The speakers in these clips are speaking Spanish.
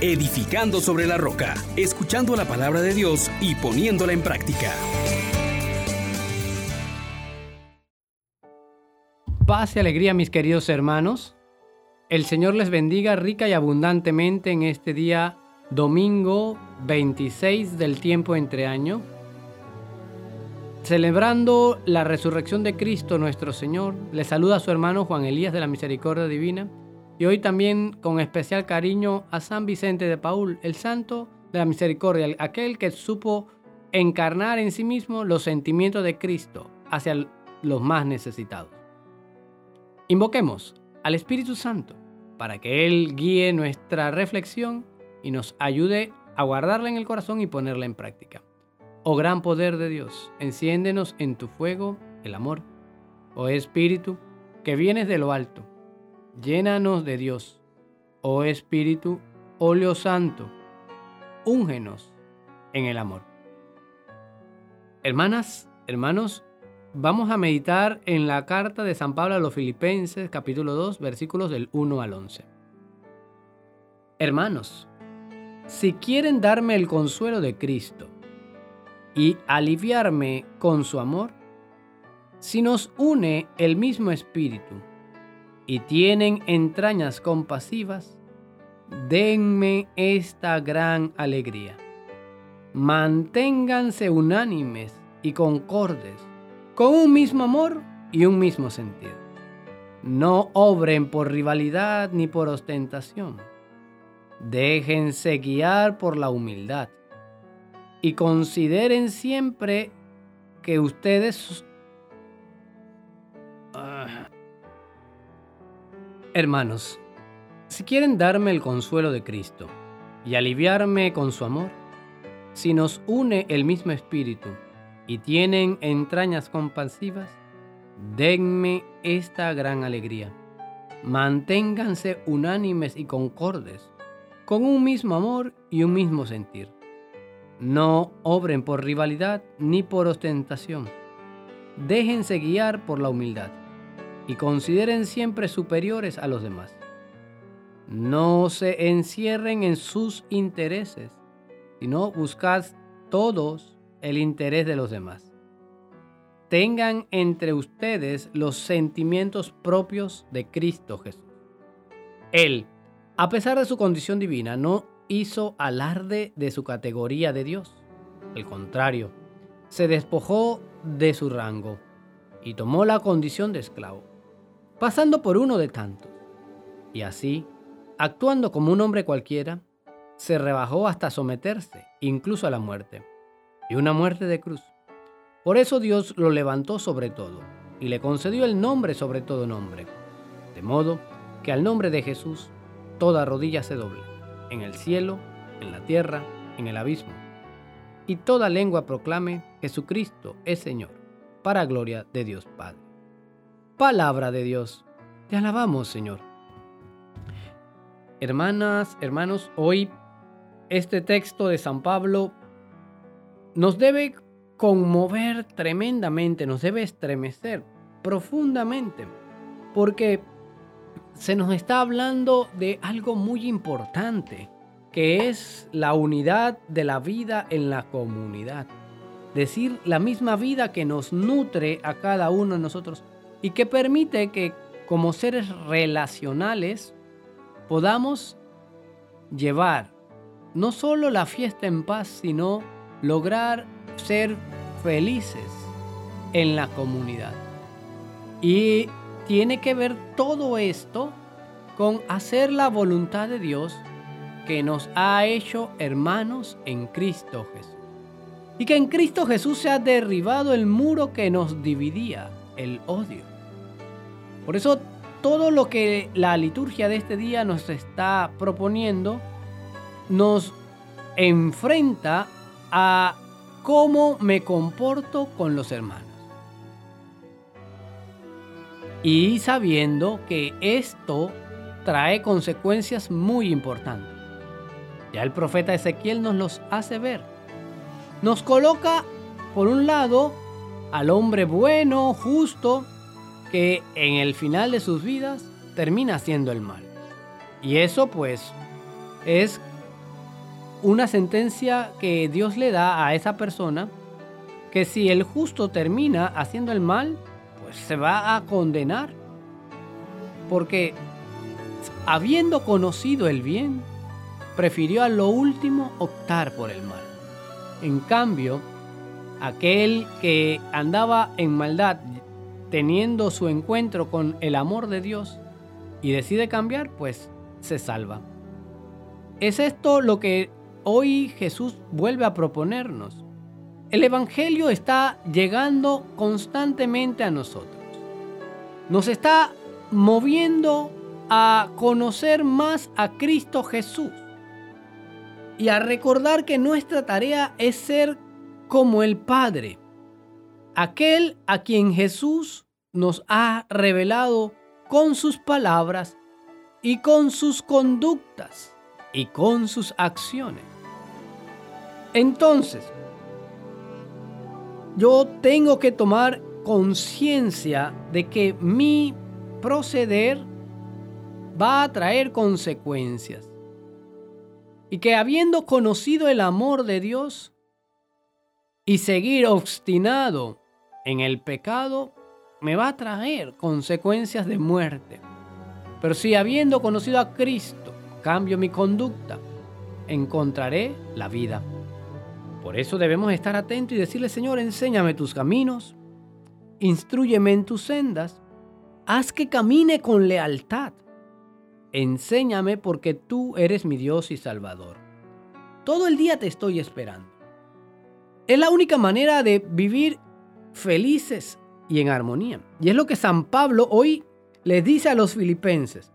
edificando sobre la roca, escuchando la palabra de Dios y poniéndola en práctica. Paz y alegría, mis queridos hermanos. El Señor les bendiga rica y abundantemente en este día domingo 26 del tiempo entre año. Celebrando la resurrección de Cristo nuestro Señor, le saluda a su hermano Juan Elías de la Misericordia Divina y hoy también con especial cariño a San Vicente de Paul, el santo de la misericordia, aquel que supo encarnar en sí mismo los sentimientos de Cristo hacia los más necesitados. Invoquemos al Espíritu Santo para que Él guíe nuestra reflexión y nos ayude a guardarla en el corazón y ponerla en práctica. Oh gran poder de Dios, enciéndenos en tu fuego el amor. Oh Espíritu, que vienes de lo alto Llénanos de Dios, oh Espíritu, óleo santo, úngenos en el amor. Hermanas, hermanos, vamos a meditar en la carta de San Pablo a los Filipenses, capítulo 2, versículos del 1 al 11. Hermanos, si quieren darme el consuelo de Cristo y aliviarme con su amor, si nos une el mismo espíritu, y tienen entrañas compasivas, denme esta gran alegría. Manténganse unánimes y concordes, con un mismo amor y un mismo sentido. No obren por rivalidad ni por ostentación. Déjense guiar por la humildad y consideren siempre que ustedes Hermanos, si quieren darme el consuelo de Cristo y aliviarme con su amor, si nos une el mismo espíritu y tienen entrañas compasivas, denme esta gran alegría. Manténganse unánimes y concordes, con un mismo amor y un mismo sentir. No obren por rivalidad ni por ostentación. Déjense guiar por la humildad y consideren siempre superiores a los demás. No se encierren en sus intereses, sino buscad todos el interés de los demás. Tengan entre ustedes los sentimientos propios de Cristo Jesús. Él, a pesar de su condición divina, no hizo alarde de su categoría de Dios. Al contrario, se despojó de su rango y tomó la condición de esclavo pasando por uno de tantos. Y así, actuando como un hombre cualquiera, se rebajó hasta someterse, incluso a la muerte, y una muerte de cruz. Por eso Dios lo levantó sobre todo, y le concedió el nombre sobre todo nombre, de modo que al nombre de Jesús toda rodilla se doble, en el cielo, en la tierra, en el abismo, y toda lengua proclame Jesucristo es Señor, para gloria de Dios Padre palabra de Dios. Te alabamos, Señor. Hermanas, hermanos, hoy este texto de San Pablo nos debe conmover tremendamente, nos debe estremecer profundamente, porque se nos está hablando de algo muy importante, que es la unidad de la vida en la comunidad. Decir, la misma vida que nos nutre a cada uno de nosotros y que permite que como seres relacionales podamos llevar no solo la fiesta en paz, sino lograr ser felices en la comunidad. Y tiene que ver todo esto con hacer la voluntad de Dios que nos ha hecho hermanos en Cristo Jesús. Y que en Cristo Jesús se ha derribado el muro que nos dividía, el odio. Por eso todo lo que la liturgia de este día nos está proponiendo nos enfrenta a cómo me comporto con los hermanos. Y sabiendo que esto trae consecuencias muy importantes. Ya el profeta Ezequiel nos los hace ver. Nos coloca, por un lado, al hombre bueno, justo, que en el final de sus vidas termina haciendo el mal. Y eso pues es una sentencia que Dios le da a esa persona, que si el justo termina haciendo el mal, pues se va a condenar. Porque habiendo conocido el bien, prefirió a lo último optar por el mal. En cambio, aquel que andaba en maldad, teniendo su encuentro con el amor de Dios y decide cambiar, pues se salva. Es esto lo que hoy Jesús vuelve a proponernos. El Evangelio está llegando constantemente a nosotros. Nos está moviendo a conocer más a Cristo Jesús y a recordar que nuestra tarea es ser como el Padre, aquel a quien Jesús nos ha revelado con sus palabras y con sus conductas y con sus acciones. Entonces, yo tengo que tomar conciencia de que mi proceder va a traer consecuencias. Y que habiendo conocido el amor de Dios y seguir obstinado en el pecado, me va a traer consecuencias de muerte. Pero si habiendo conocido a Cristo, cambio mi conducta, encontraré la vida. Por eso debemos estar atentos y decirle, Señor, enséñame tus caminos, instruyeme en tus sendas, haz que camine con lealtad Enséñame porque tú eres mi Dios y Salvador. Todo el día te estoy esperando. Es la única manera de vivir felices y en armonía. Y es lo que San Pablo hoy le dice a los filipenses.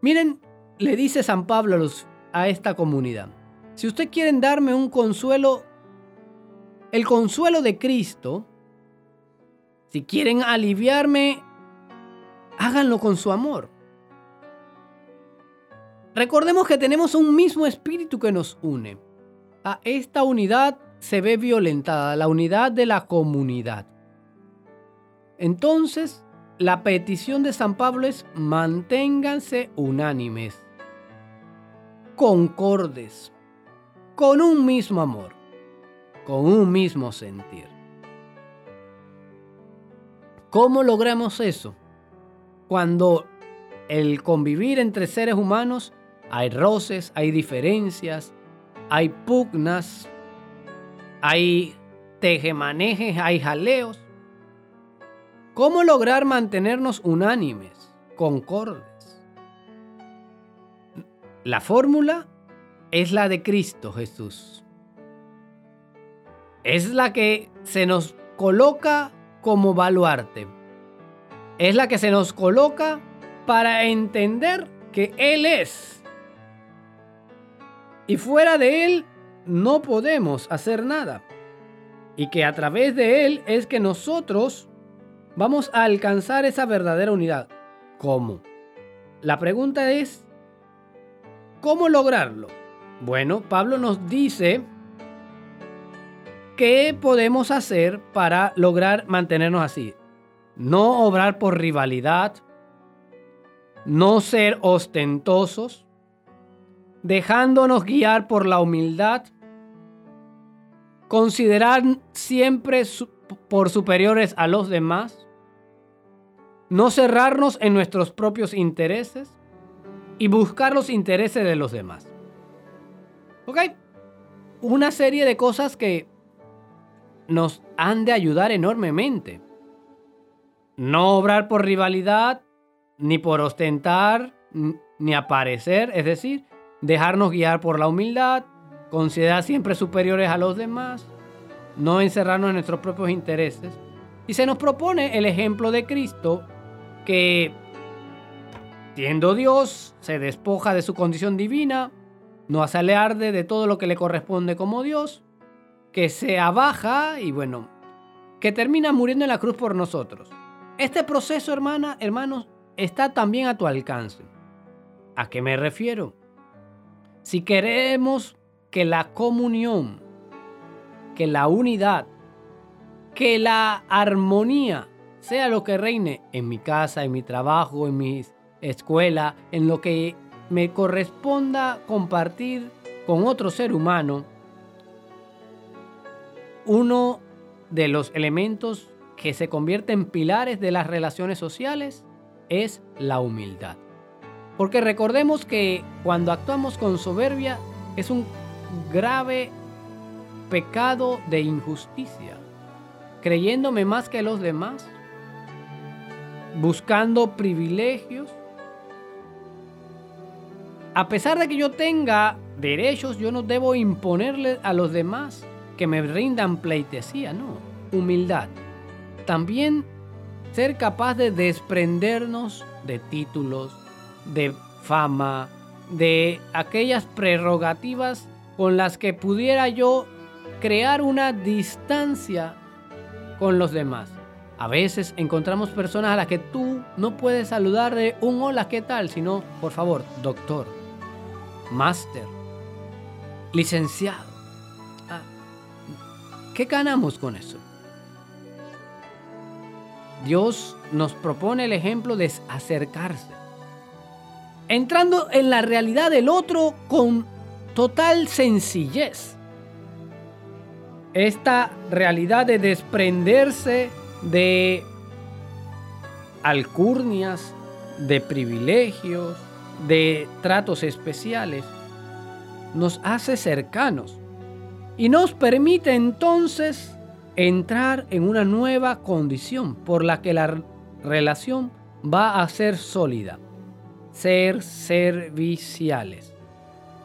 Miren, le dice San Pablo a esta comunidad. Si ustedes quieren darme un consuelo, el consuelo de Cristo, si quieren aliviarme, háganlo con su amor. Recordemos que tenemos un mismo espíritu que nos une. A esta unidad se ve violentada, la unidad de la comunidad. Entonces, la petición de San Pablo es manténganse unánimes, concordes, con un mismo amor, con un mismo sentir. ¿Cómo logramos eso? Cuando el convivir entre seres humanos hay roces, hay diferencias, hay pugnas, hay tejemanejes, hay jaleos. ¿Cómo lograr mantenernos unánimes, concordes? La fórmula es la de Cristo Jesús. Es la que se nos coloca como baluarte. Es la que se nos coloca para entender que Él es y fuera de Él no podemos hacer nada. Y que a través de Él es que nosotros vamos a alcanzar esa verdadera unidad. ¿Cómo? La pregunta es, ¿cómo lograrlo? Bueno, Pablo nos dice qué podemos hacer para lograr mantenernos así. No obrar por rivalidad, no ser ostentosos, dejándonos guiar por la humildad, considerar siempre por superiores a los demás, no cerrarnos en nuestros propios intereses y buscar los intereses de los demás. ¿Ok? Una serie de cosas que nos han de ayudar enormemente. No obrar por rivalidad, ni por ostentar, ni aparecer, es decir, dejarnos guiar por la humildad, considerar siempre superiores a los demás, no encerrarnos en nuestros propios intereses. Y se nos propone el ejemplo de Cristo que, siendo Dios, se despoja de su condición divina, no hace alarde de todo lo que le corresponde como Dios, que se abaja y bueno, que termina muriendo en la cruz por nosotros. Este proceso, hermana, hermanos, está también a tu alcance. ¿A qué me refiero? Si queremos que la comunión, que la unidad, que la armonía sea lo que reine en mi casa, en mi trabajo, en mi escuela, en lo que me corresponda compartir con otro ser humano, uno de los elementos que se convierte en pilares de las relaciones sociales es la humildad. Porque recordemos que cuando actuamos con soberbia es un grave pecado de injusticia, creyéndome más que los demás, buscando privilegios. A pesar de que yo tenga derechos, yo no debo imponerle a los demás que me rindan pleitesía, no, humildad. También ser capaz de desprendernos de títulos, de fama, de aquellas prerrogativas con las que pudiera yo crear una distancia con los demás. A veces encontramos personas a las que tú no puedes saludar de un hola, ¿qué tal? Sino, por favor, doctor, máster, licenciado. Ah, ¿Qué ganamos con eso? Dios nos propone el ejemplo de acercarse. Entrando en la realidad del otro con total sencillez. Esta realidad de desprenderse de alcurnias, de privilegios, de tratos especiales, nos hace cercanos y nos permite entonces entrar en una nueva condición por la que la relación va a ser sólida, ser serviciales.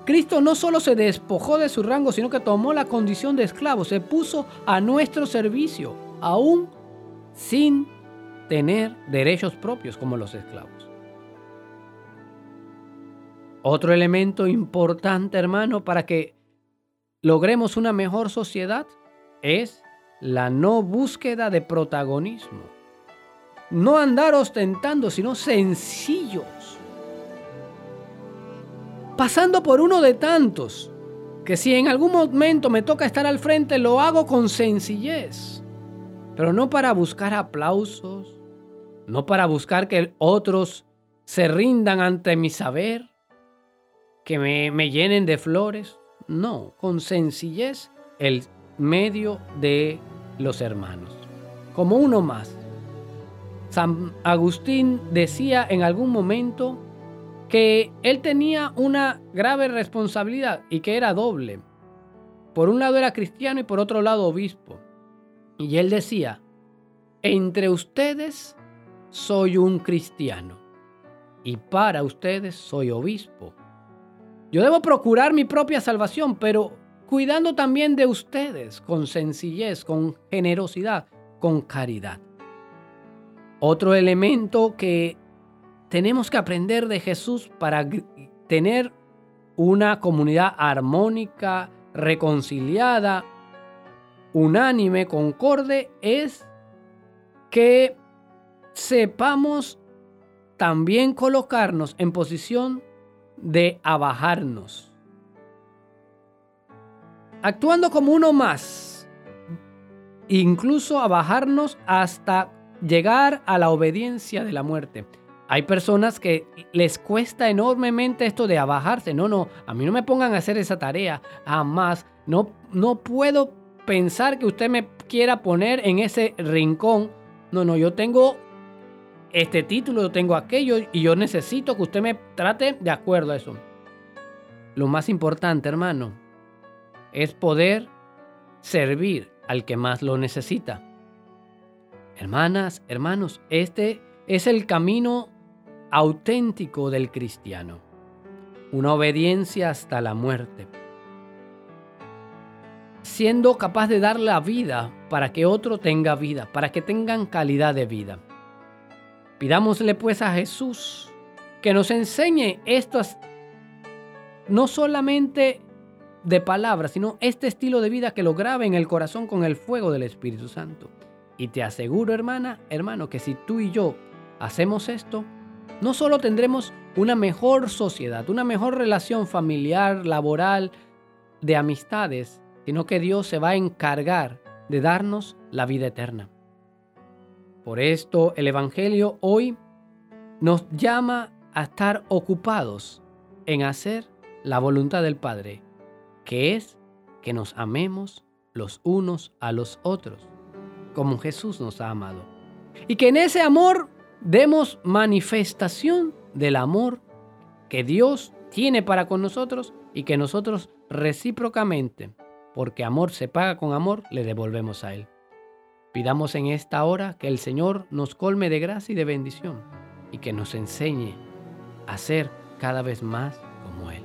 Cristo no solo se despojó de su rango, sino que tomó la condición de esclavo, se puso a nuestro servicio, aún sin tener derechos propios como los esclavos. Otro elemento importante, hermano, para que logremos una mejor sociedad es la no búsqueda de protagonismo. No andar ostentando, sino sencillos. Pasando por uno de tantos, que si en algún momento me toca estar al frente, lo hago con sencillez. Pero no para buscar aplausos, no para buscar que otros se rindan ante mi saber, que me, llenen de flores. No, con sencillez el medio de los hermanos, como uno más. San Agustín decía en algún momento que él tenía una grave responsabilidad y que era doble. Por un lado era cristiano y por otro lado obispo. Y él decía, entre ustedes soy un cristiano y para ustedes soy obispo. Yo debo procurar mi propia salvación, pero cuidando también de ustedes con sencillez, con generosidad, con caridad. Otro elemento que tenemos que aprender de Jesús para tener una comunidad armónica, reconciliada, unánime, concorde, es que sepamos también colocarnos en posición de abajarnos actuando como uno más, incluso a bajarnos hasta llegar a la obediencia de la muerte. Hay personas que les cuesta enormemente esto de abajarse. No, no, a mí no me pongan a hacer esa tarea. Jamás. No, no puedo pensar que usted me quiera poner en ese rincón. No, no, yo tengo este título, yo tengo aquello y yo necesito que usted me trate de acuerdo a eso. Lo más importante, hermano, es poder servir al que más lo necesita. Hermanas, hermanos, este es el camino auténtico del cristiano. Una obediencia hasta la muerte. Siendo capaz de dar la vida para que otro tenga vida, para que tengan calidad de vida. Pidámosle pues a Jesús que nos enseñe estas no solamente de palabras, sino este estilo de vida que lo grabe en el corazón con el fuego del Espíritu Santo. Y te aseguro, hermana, hermano, que si tú y yo hacemos esto, no solo tendremos una mejor sociedad, una mejor relación familiar, laboral, de amistades, sino que Dios se va a encargar de darnos la vida eterna. Por esto el Evangelio hoy nos llama a estar ocupados en hacer la voluntad del Padre que es que nos amemos los unos a los otros, como Jesús nos ha amado. Y que en ese amor demos manifestación del amor que Dios tiene para con nosotros y que nosotros recíprocamente, porque amor se paga con amor, le devolvemos a Él. Pidamos en esta hora que el Señor nos colme de gracia y de bendición y que nos enseñe a ser cada vez más como Él.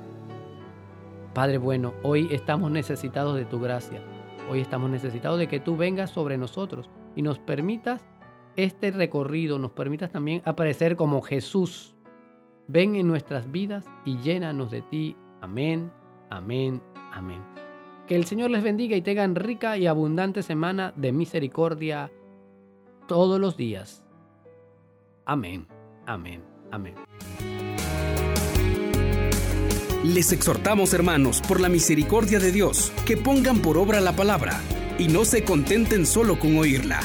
Padre bueno, hoy estamos necesitados de tu gracia. Hoy estamos necesitados de que tú vengas sobre nosotros y nos permitas este recorrido, nos permitas también aparecer como Jesús. Ven en nuestras vidas y llénanos de ti. Amén, amén, amén. Que el Señor les bendiga y tengan rica y abundante semana de misericordia todos los días. Amén, amén, amén. Les exhortamos, hermanos, por la misericordia de Dios, que pongan por obra la palabra y no se contenten solo con oírla.